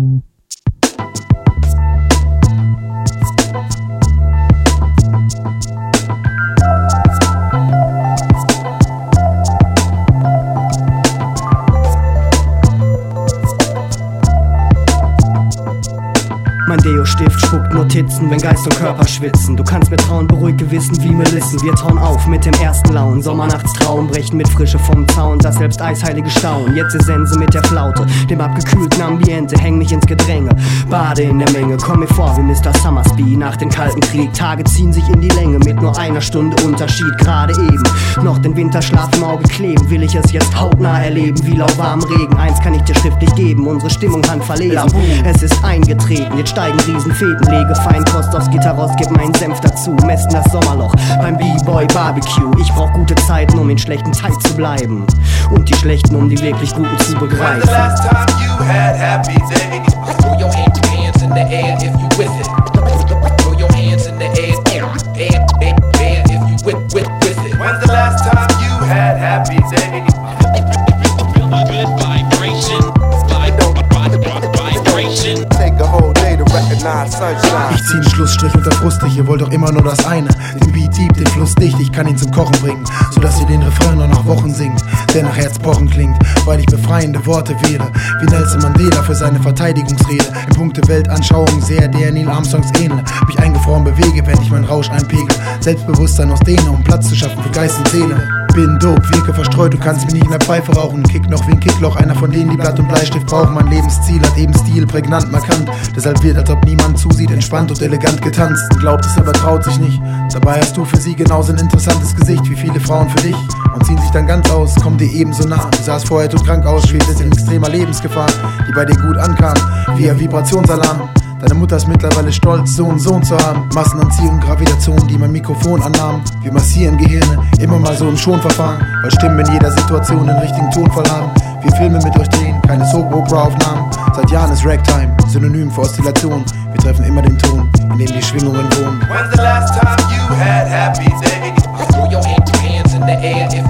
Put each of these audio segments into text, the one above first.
Mm-hmm. Mein Deo-Stift spuckt Notizen, wenn Geist und Körper schwitzen. Du kannst mir trauen, beruhig Gewissen wie Melissen. Wir tauen auf mit dem ersten Laun. Sommernachtstraum brechen mit Frische vom Zaun. Das selbst eisheilige Staunen. Jetzt ist Sense mit der Flaute, dem abgekühlten Ambiente. Häng mich ins Gedränge, bade in der Menge. Komm mir vor wie Mr. Summersby nach dem kalten Krieg. Tage ziehen sich in die Länge mit nur einer Stunde Unterschied. Gerade eben noch den Winterschlaf im Auge kleben. Will ich es jetzt hautnah erleben, wie lauwarm Regen. Eins kann ich dir schriftlich geben, unsere Stimmung handverlesen. Es ist eingetreten, jetzt steigen Riesenfäden, lege Feinkost aufs Gitarrost, gib meinen Senf dazu, messen das Sommerloch beim B-Boy Barbecue. Ich brauch gute Zeiten, um in schlechten Zeit zu bleiben und die schlechten, um die wirklich guten zu When's begreifen. the last time you had happy days? Throw Ich zieh einen Schlussstrich unter Frustig, ihr wollt doch immer nur das eine. Den Beat deep, den Fluss dicht, ich kann ihn zum Kochen bringen. Sodass ihr den Refrain noch nach Wochen singt, der nach Herzpochen klingt, weil ich befreiende Worte wähle. Wie Nelson Mandela für seine Verteidigungsrede. In Punkte Weltanschauung sehr der Neil Armstrongs ähnle. Mich eingefroren bewege, wenn ich meinen Rausch einpegel. Selbstbewusstsein aus Dehne, um Platz zu schaffen für Geist und Seele. Bin dope, wirke verstreut, du kannst mich nicht in der Pfeife rauchen. Kick noch wie ein Kickloch, einer von denen, die Blatt und Bleistift brauchen. Mein Lebensziel hat eben Stil, prägnant, markant. Deshalb wird, als ob niemand zusieht, entspannt und elegant getanzt. Glaubt es, aber traut sich nicht. Dabei hast du für sie genauso ein interessantes Gesicht wie viele Frauen für dich. Und ziehen sich dann ganz aus, kommen dir ebenso nah. Du sahst vorher krank aus, schwebtest in extremer Lebensgefahr, die bei dir gut ankam, wie ein Vibrationsalarm. Deine Mutter ist mittlerweile stolz, so einen Sohn zu haben. Massenanziehung, Gravitation, die mein Mikrofon annahm. Wir massieren Gehirne, immer mal so im Schonverfahren. Weil Stimmen in jeder Situation den richtigen Tonfall haben. Wir Filme mit euch drehen, keine Soap-Opera-Aufnahmen. Seit Jahren ist Ragtime, Synonym für Oszillation. Wir treffen immer den Ton, in dem die Schwingungen wohnen. When's the last time you had happy days? Throw your hand- hands in the air if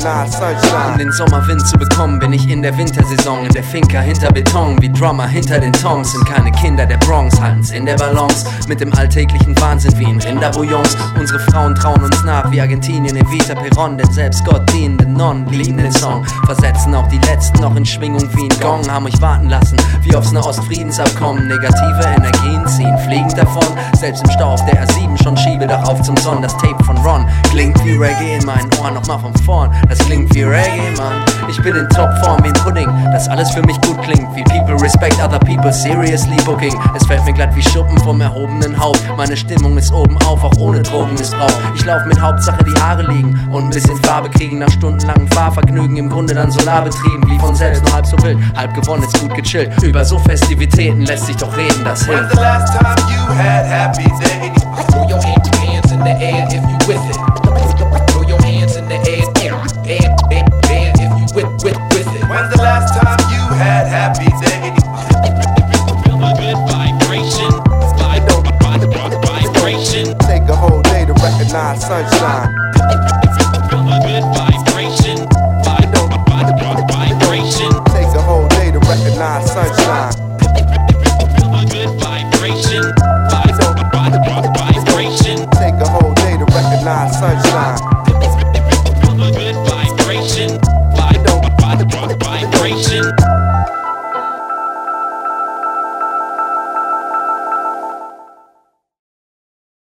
recognize sunshine. Um den Sommerwind zu bekommen, bin ich in der Wintersaison. In der Finca hinter Beton, wie Drummer hinter den Tongs. Sind keine Kinder der Bronx, halten's in der Balance. Mit dem alltäglichen Wahnsinn wie in Rinderbouillons. Unsere Frauen trauen uns nach, wie Argentinien, Evita Peron. Denn selbst Gott dienende Nonnen lieben den Song. Versetzen auch die Letzten noch in Schwingung wie ein Gong. Haben euch warten lassen, wie aufs Nahostfriedensabkommen. Negative Energien ziehen fliegend davon. Selbst im Stau auf der R7 schon schiebe doch auf zum Sonn. Das Tape von Ron klingt wie Reggae in meinen Ohren. Nochmal von vorn, das klingt wie Reggae, Mann. Ich bin in Topform wie ein Pudding, das alles für mich gut klingt. Wie people respect other people, seriously booking. Es fällt mir glatt wie Schuppen vom erhobenen Haupt. Meine Stimmung ist oben auf, auch ohne Drogenmissbrauch. Ich lauf mit Hauptsache die Haare liegen und ein bisschen Farbe kriegen. Nach stundenlangen Fahrvergnügen im Grunde dann solarbetrieben. Wie von selbst nur halb so wild, halb gewonnen ist gut gechillt. Über so Festivitäten lässt sich doch reden, das When's hilft. the last time you had happy days? Throw your hand- hands in the air if you with it. When's the last time you had happy days? Vibration. Vib- vib- vibration. Take a whole day to recognize sunshine.